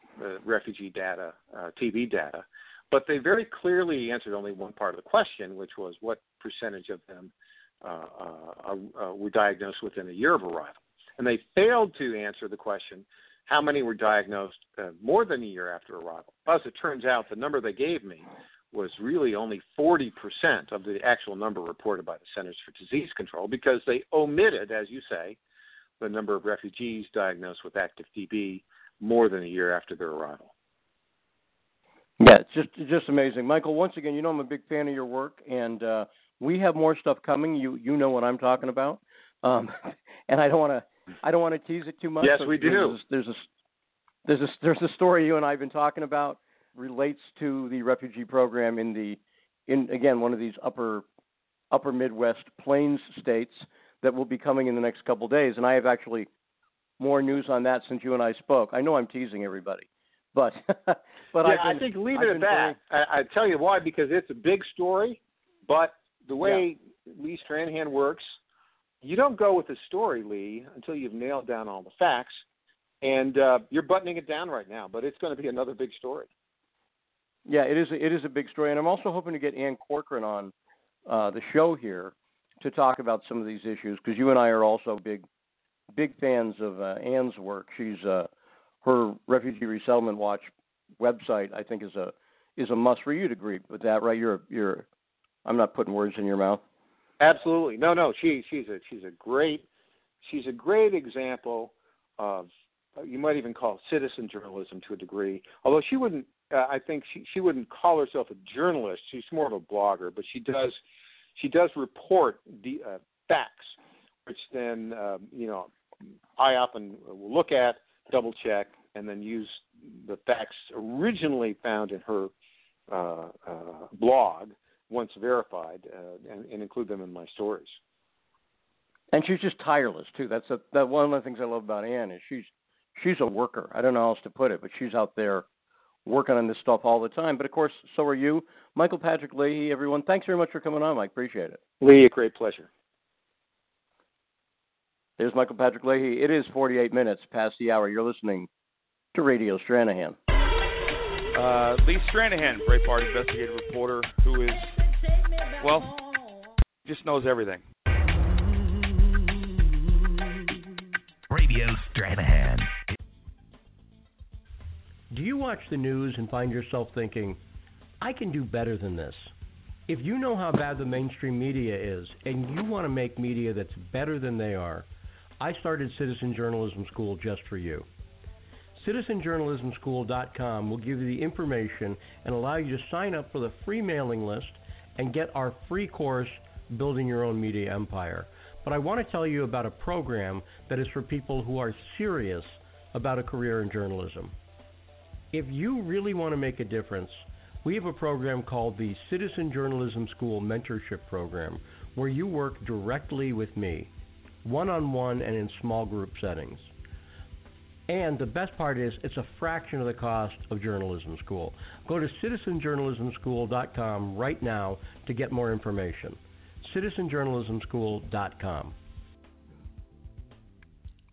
refugee data, uh, TB data, but they very clearly answered only one part of the question, which was what percentage of them were diagnosed within a year of arrival. And they failed to answer the question how many were diagnosed uh, more than a year after arrival. As it turns out, the number they gave me was really only 40% of the actual number reported by the Centers for Disease Control because they omitted, as you say, the number of refugees diagnosed with active TB more than a year after their arrival.
Yeah, it's just just amazing, Michael. Once again, you know I'm a big fan of your work, and uh, we have more stuff coming. You you know what I'm talking about, um, and I don't want to I don't want to tease it too much.
Yes, we do.
There's a, there's a there's a story you and I have been talking about relates to the refugee program in the in again one of these upper upper Midwest Plains states that will be coming in the next couple of days, and I have actually more news on that since you and I spoke. I know I'm teasing everybody, but but
yeah,
been,
I think leave
I've
it at that.
very-
I, I tell you why because it's a big story, but the way Lee Stranahan works, you don't go with a story, Lee, until you've nailed down all the facts, and uh, you're buttoning it down right now. But it's going to be another big story.
Yeah, it is. A, it is a big story, and I'm also hoping to get Ann Corcoran on uh, the show here to talk about some of these issues because you and I are also big, big fans of uh, Ann's work. She's uh, her Refugee Resettlement Watch website. I think is a is a must for you to agree with that, right? You're you're. I'm not putting words in your mouth.
Absolutely, no, no. She she's a she's a great she's a great example of you might even call it citizen journalism to a degree. Although she wouldn't, uh, I think she she wouldn't call herself a journalist. She's more of a blogger, but she does she does report the uh, facts, which then um, you know I often will look at, double check, and then use the facts originally found in her uh, uh, blog once verified uh, and, and include them in my stories.
And she's just tireless too. That's a, that one of the things I love about Ann is she's she's a worker. I don't know how else to put it, but she's out there working on this stuff all the time. But of course, so are you, Michael Patrick Leahy. Everyone, thanks very much for coming on, Mike. Appreciate it.
Lee, a great pleasure.
There's Michael Patrick Leahy. It is 48 minutes past the hour. You're listening to Radio Stranahan.
Uh, Lee Stranahan, Breitbart investigative reporter, who is, well, just knows everything.
Radio Stranahan.
Do you watch the news and find yourself thinking, I can do better than this? If you know how bad the mainstream media is and you want to make media that's better than they are, I started Citizen Journalism School just for you. CitizenJournalismSchool.com will give you the information and allow you to sign up for the free mailing list and get our free course, Building Your Own Media Empire. But I want to tell you about a program that is for people who are serious about a career in journalism. If you really want to make a difference, we have a program called the Citizen Journalism School Mentorship Program, where you work directly with me, one on one and in small group settings. And the best part is, it's a fraction of the cost of journalism school. Go to citizenjournalismschool.com right now to get more information. citizenjournalismschool.com.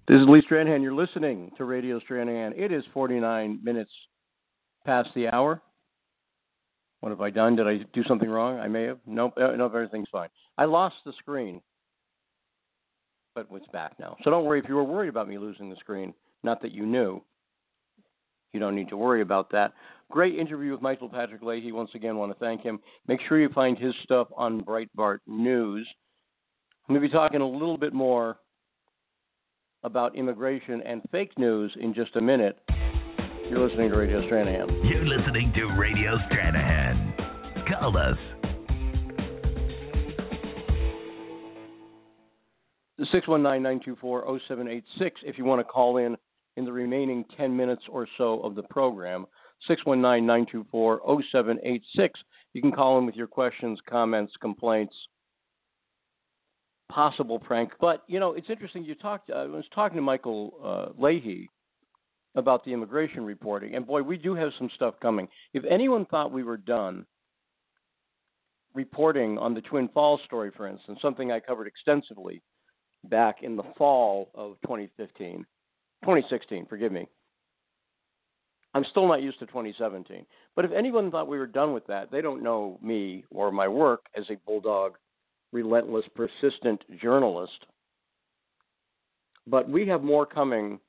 This is Lee Stranahan. You're listening to Radio Stranahan. It is 49 minutes past the hour. What have I done? Did I do something wrong? I may have. Nope. Uh, nope. Everything's fine. I lost the screen, but it's back now. So don't worry if you were worried about me losing the screen. Not that you knew. You don't need to worry about that. Great interview with Michael Patrick Leahy. Once again, want to thank him. Make sure you find his stuff on Breitbart News. I'm going to be talking a little bit more about immigration and fake news in just a minute. You're listening to Radio Stranahan.
You're listening to Radio Stranahan. Call us.
619-924-0786 if you want to call in in the remaining 10 minutes or so of the program. 619-924-0786. You can call in with your questions, comments, complaints, possible prank. But you know, it's interesting. You talked. I was talking to Michael uh, Leahy about the immigration reporting, and boy, we do have some stuff coming. If anyone thought we were done reporting on the Twin Falls story, for instance, something I covered extensively back in the fall of 2015, 2016, forgive me. I'm still not used to 2017. But if anyone thought we were done with that, they don't know me or my work as a bulldog, relentless, persistent journalist. But we have more coming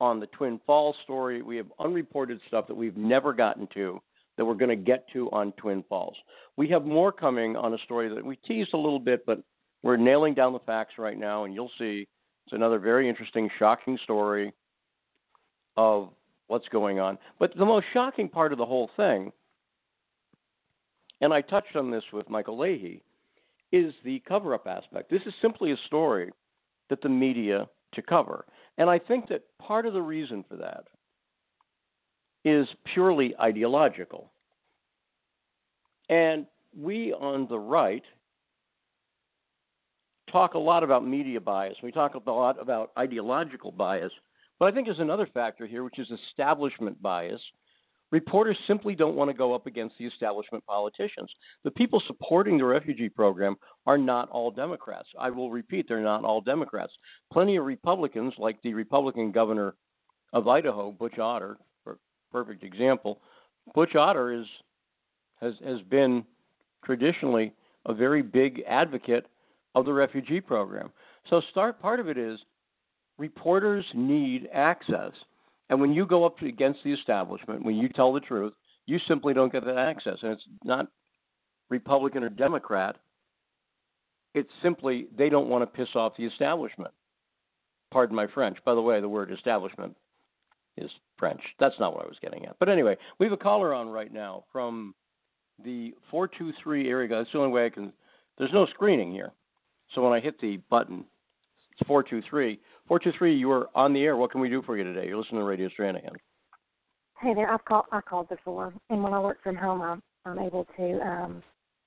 on the Twin Falls story. We have unreported stuff that we've never gotten to that we're going to get to on Twin Falls. We have more coming on a story that we teased a little bit, but we're nailing down the facts right now, and you'll see it's another very interesting, shocking story of what's going on. But the most shocking part of the whole thing, and I touched on this with Michael Leahy, is the cover up aspect. This is simply a story that the media to cover. And I think that part of the reason for that is purely ideological. And we on the right talk a lot about media bias. We talk a lot about ideological bias. But I think there's another factor here, which is establishment bias. Reporters simply don't want to go up against the establishment politicians. The people supporting the refugee program are not all Democrats. I will repeat, they're not all Democrats. Plenty of Republicans, like the Republican governor of Idaho, Butch Otter, perfect example. Butch Otter is has has been traditionally a very big advocate of the refugee program. So start part of it is reporters need access. And when you go up against the establishment, when you tell the truth, you simply don't get that access. And it's not Republican or Democrat. It's simply they don't want to piss off the establishment. Pardon my French. By the way, the word establishment is French. That's not what I was getting at. But anyway, we have a caller on right now from the 423 area. That's the only way I can. There's no screening here. So when I hit the button, it's 423. 423, you are on the air. What can we do for you today? You're listening to Radio Stranahan.
Hey there, I've called I called before, and when I work from home, I'm I'm able to um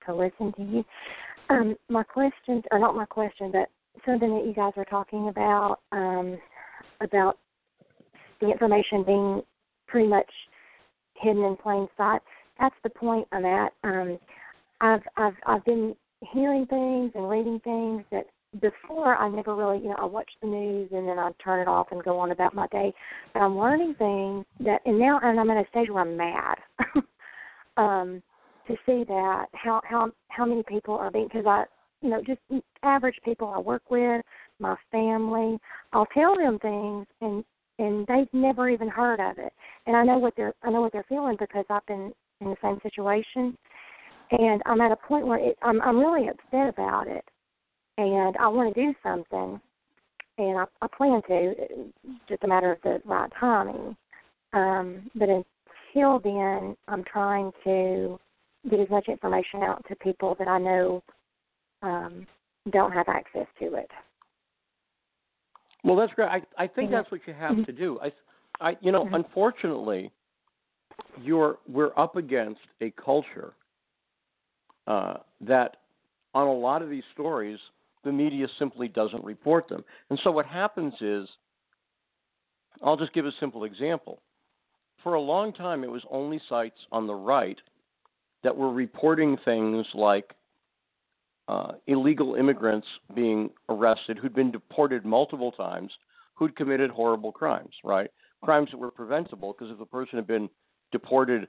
to listen to you. Um, my question, or not my question, but something that you guys were talking about um about the information being pretty much hidden in plain sight. That's the point I'm at. Um, I've I've I've been hearing things and reading things that before I never really, you know, I watch the news and then I turn it off and go on about my day. But I'm learning things that, and now, and I'm at a stage where I'm mad um, to see that how how how many people are being because I, you know, just average people I work with, my family. I'll tell them things and and they've never even heard of it, and I know what they're I know what they're feeling because I've been in the same situation, and I'm at a point where it, I'm I'm really upset about it and I want to do something, and I, I plan to. It's just a matter of the right timing. Um, but until then, I'm trying to get as much information out to people that I know um, don't have access to it.
Well, that's great. I I think
Yeah.
that's what you have
Mhm.
to do. I, I you know,
Mhm.
unfortunately, you're we're up against a culture uh, that on a lot of these stories the media simply doesn't report them. And so what happens is, I'll just give a simple example. For a long time, it was only sites on the right that were reporting things like uh, illegal immigrants being arrested who'd been deported multiple times, who'd committed horrible crimes, right? Crimes that were preventable because if the person had been deported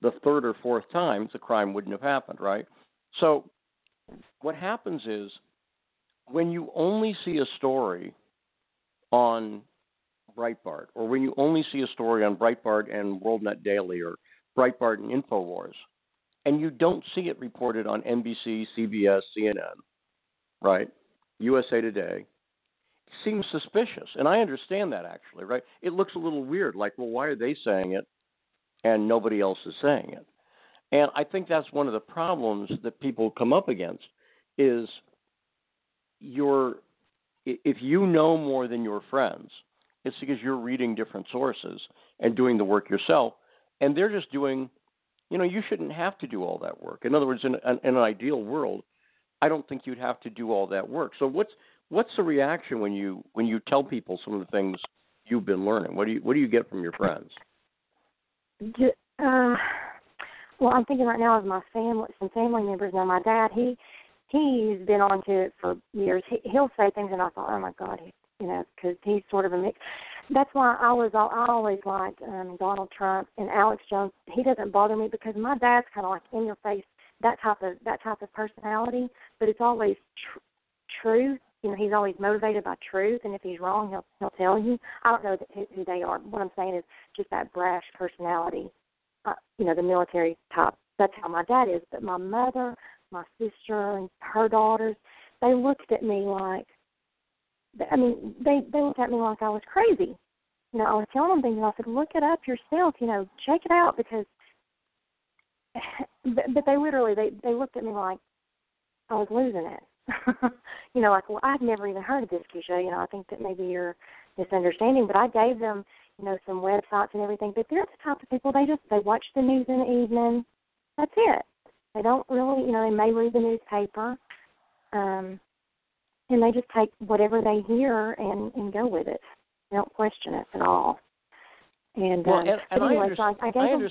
the third or fourth time, the crime wouldn't have happened, right? So what happens is when you only see a story on Breitbart, or when you only see a story on Breitbart and WorldNet Daily, or Breitbart and Infowars, and you don't see it reported on NBC, CBS, CNN, right? USA Today, it seems suspicious, and I understand that actually, right? It looks a little weird, like, well, why are they saying it and nobody else is saying it? And I think that's one of the problems that people come up against is you're if you know more than your friends, it's because you're reading different sources and doing the work yourself, and they're just doing. You know, you shouldn't have to do all that work. In other words, in, in an ideal world, I don't think you'd have to do all that work. So what's what's the reaction when you when you tell people some of the things you've been learning? What do you what do you get from your friends?
Uh, well, I'm thinking right now of my family, some family members. Now, my dad, he he's been on to it for years. He, he'll say things, and I thought, oh my God, he, you know, because he's sort of a mix. That's why I was I always liked um, Donald Trump and Alex Jones. He doesn't bother me because my dad's kind of like in your face, that type of that type of personality. But it's always tr- truth. You know, he's always motivated by truth, and if he's wrong, he'll he'll tell you. I don't know who, who they are. What I'm saying is just that brash personality. Uh, you know, the military type. That's how my dad is. But my mother, my sister, and her daughters, they looked at me like I mean, they they looked at me like I was crazy. You know, I was telling them things, and I said, "Look it up yourself. You know, check it out." Because, but, but they literally they they looked at me like I was losing it. you know, like, well, I've never even heard of this, Keisha. You know, I think that maybe you're misunderstanding. But I gave them, you know, some websites and everything. But they're the type of people they just they watch the news in the evening. That's it. They don't really, you know, they may read the newspaper. Um, and they just take whatever they hear and and go with it. They don't question it at all. And,
well,
um,
and, and
anyway,
I, understand,
so I, I, gave
I
them.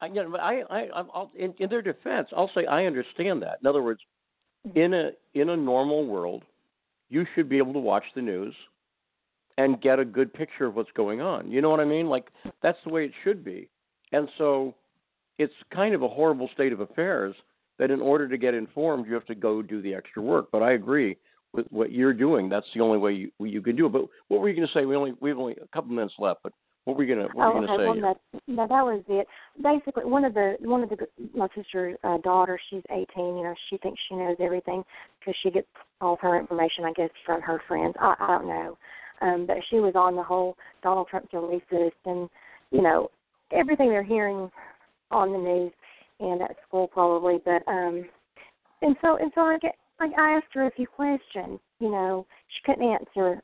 I, you know, but I, I, I'll, in, in their defense, I'll say I understand that. In other words. In a in a normal world, you should be able to watch the news and get a good picture of what's going on. You know what I mean? Like that's the way it should be. And so, it's kind of a horrible state of affairs that in order to get informed, you have to go do the extra work. But I agree with what you're doing. That's the only way you you can do it. But what were you going to say? We only we have only a couple minutes left. But what were you going to what
oh,
were you going
okay. Well,
say?
that, no, that was it. Basically, one of the one of the my sister's uh, daughter, she's 18. You know, she thinks she knows everything because she gets all of her information, I guess, from her friends. I, I don't know, um, but she was on the whole Donald Trump's a racist, and you know, everything they're hearing on the news and at school probably. But um, and so and so I get I, I asked her a few questions. You know, she couldn't answer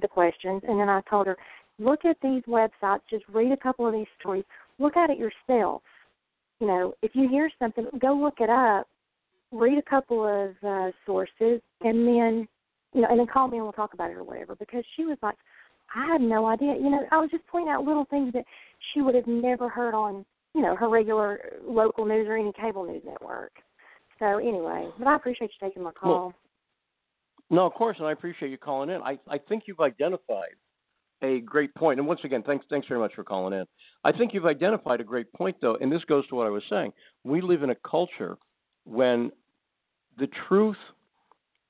the questions, and then I told her look at these websites, just read a couple of these stories, look at it yourself. You know, if you hear something, go look it up, read a couple of uh, sources, and then, you know, and then call me and we'll talk about it or whatever. Because she was like, I had no idea. You know, I was just pointing out little things that she would have never heard on, you know, her regular local news or any cable news network. So anyway, but I appreciate you taking my call.
Well, no, of course, and I appreciate you calling in. I I think you've identified a great point. And once again, thanks thanks very much for calling in. I think you've identified a great point though, and this goes to what I was saying. We live in a culture when the truth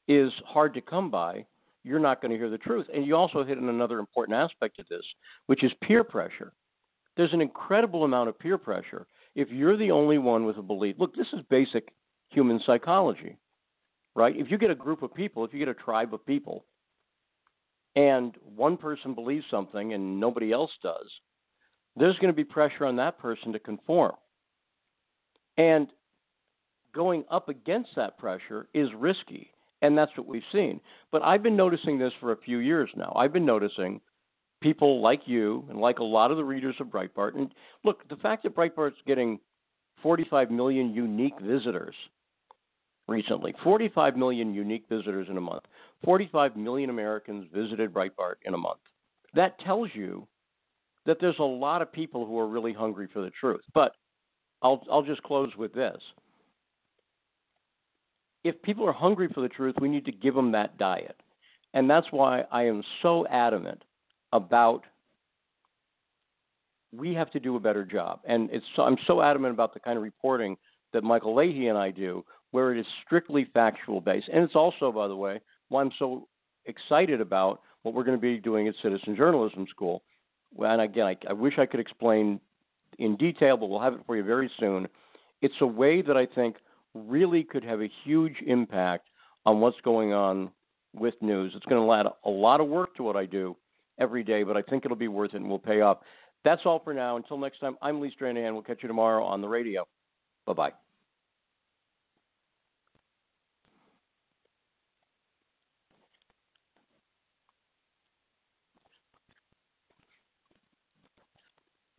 is hard to come by, you're not going to hear the truth. And you also hit on another important aspect of this, which is peer pressure. There's an incredible amount of peer pressure. If you're the only one with a belief, look, this is basic human psychology, right? If you get a group of people, if you get a tribe of people, and one person believes something and nobody else does, there's going to be pressure on that person to conform. And going up against that pressure is risky, and that's what we've seen. But I've been noticing this for a few years now. I've been noticing people like you and like a lot of the readers of Breitbart. And look, the fact that Breitbart's getting 45 million unique visitors recently 45 million unique visitors in a month. 45 million Americans visited Breitbart in a month. That tells you that there's a lot of people who are really hungry for the truth. But I'll, I'll just close with this. If people are hungry for the truth, we need to give them that diet. And that's why I am so adamant about we have to do a better job. And it's I'm so adamant about the kind of reporting that Michael Leahy and I do, where it is strictly factual based. And it's also, by the way, why I'm so excited about what we're going to be doing at Citizen Journalism School. And again, I, I wish I could explain in detail, but we'll have it for you very soon. It's a way that I think really could have a huge impact on what's going on with news. It's going to add a lot of work to what I do every day, but I think it'll be worth it and will pay off. That's all for now. Until next time, I'm Lee Stranahan. We'll catch you tomorrow on the radio. Bye bye.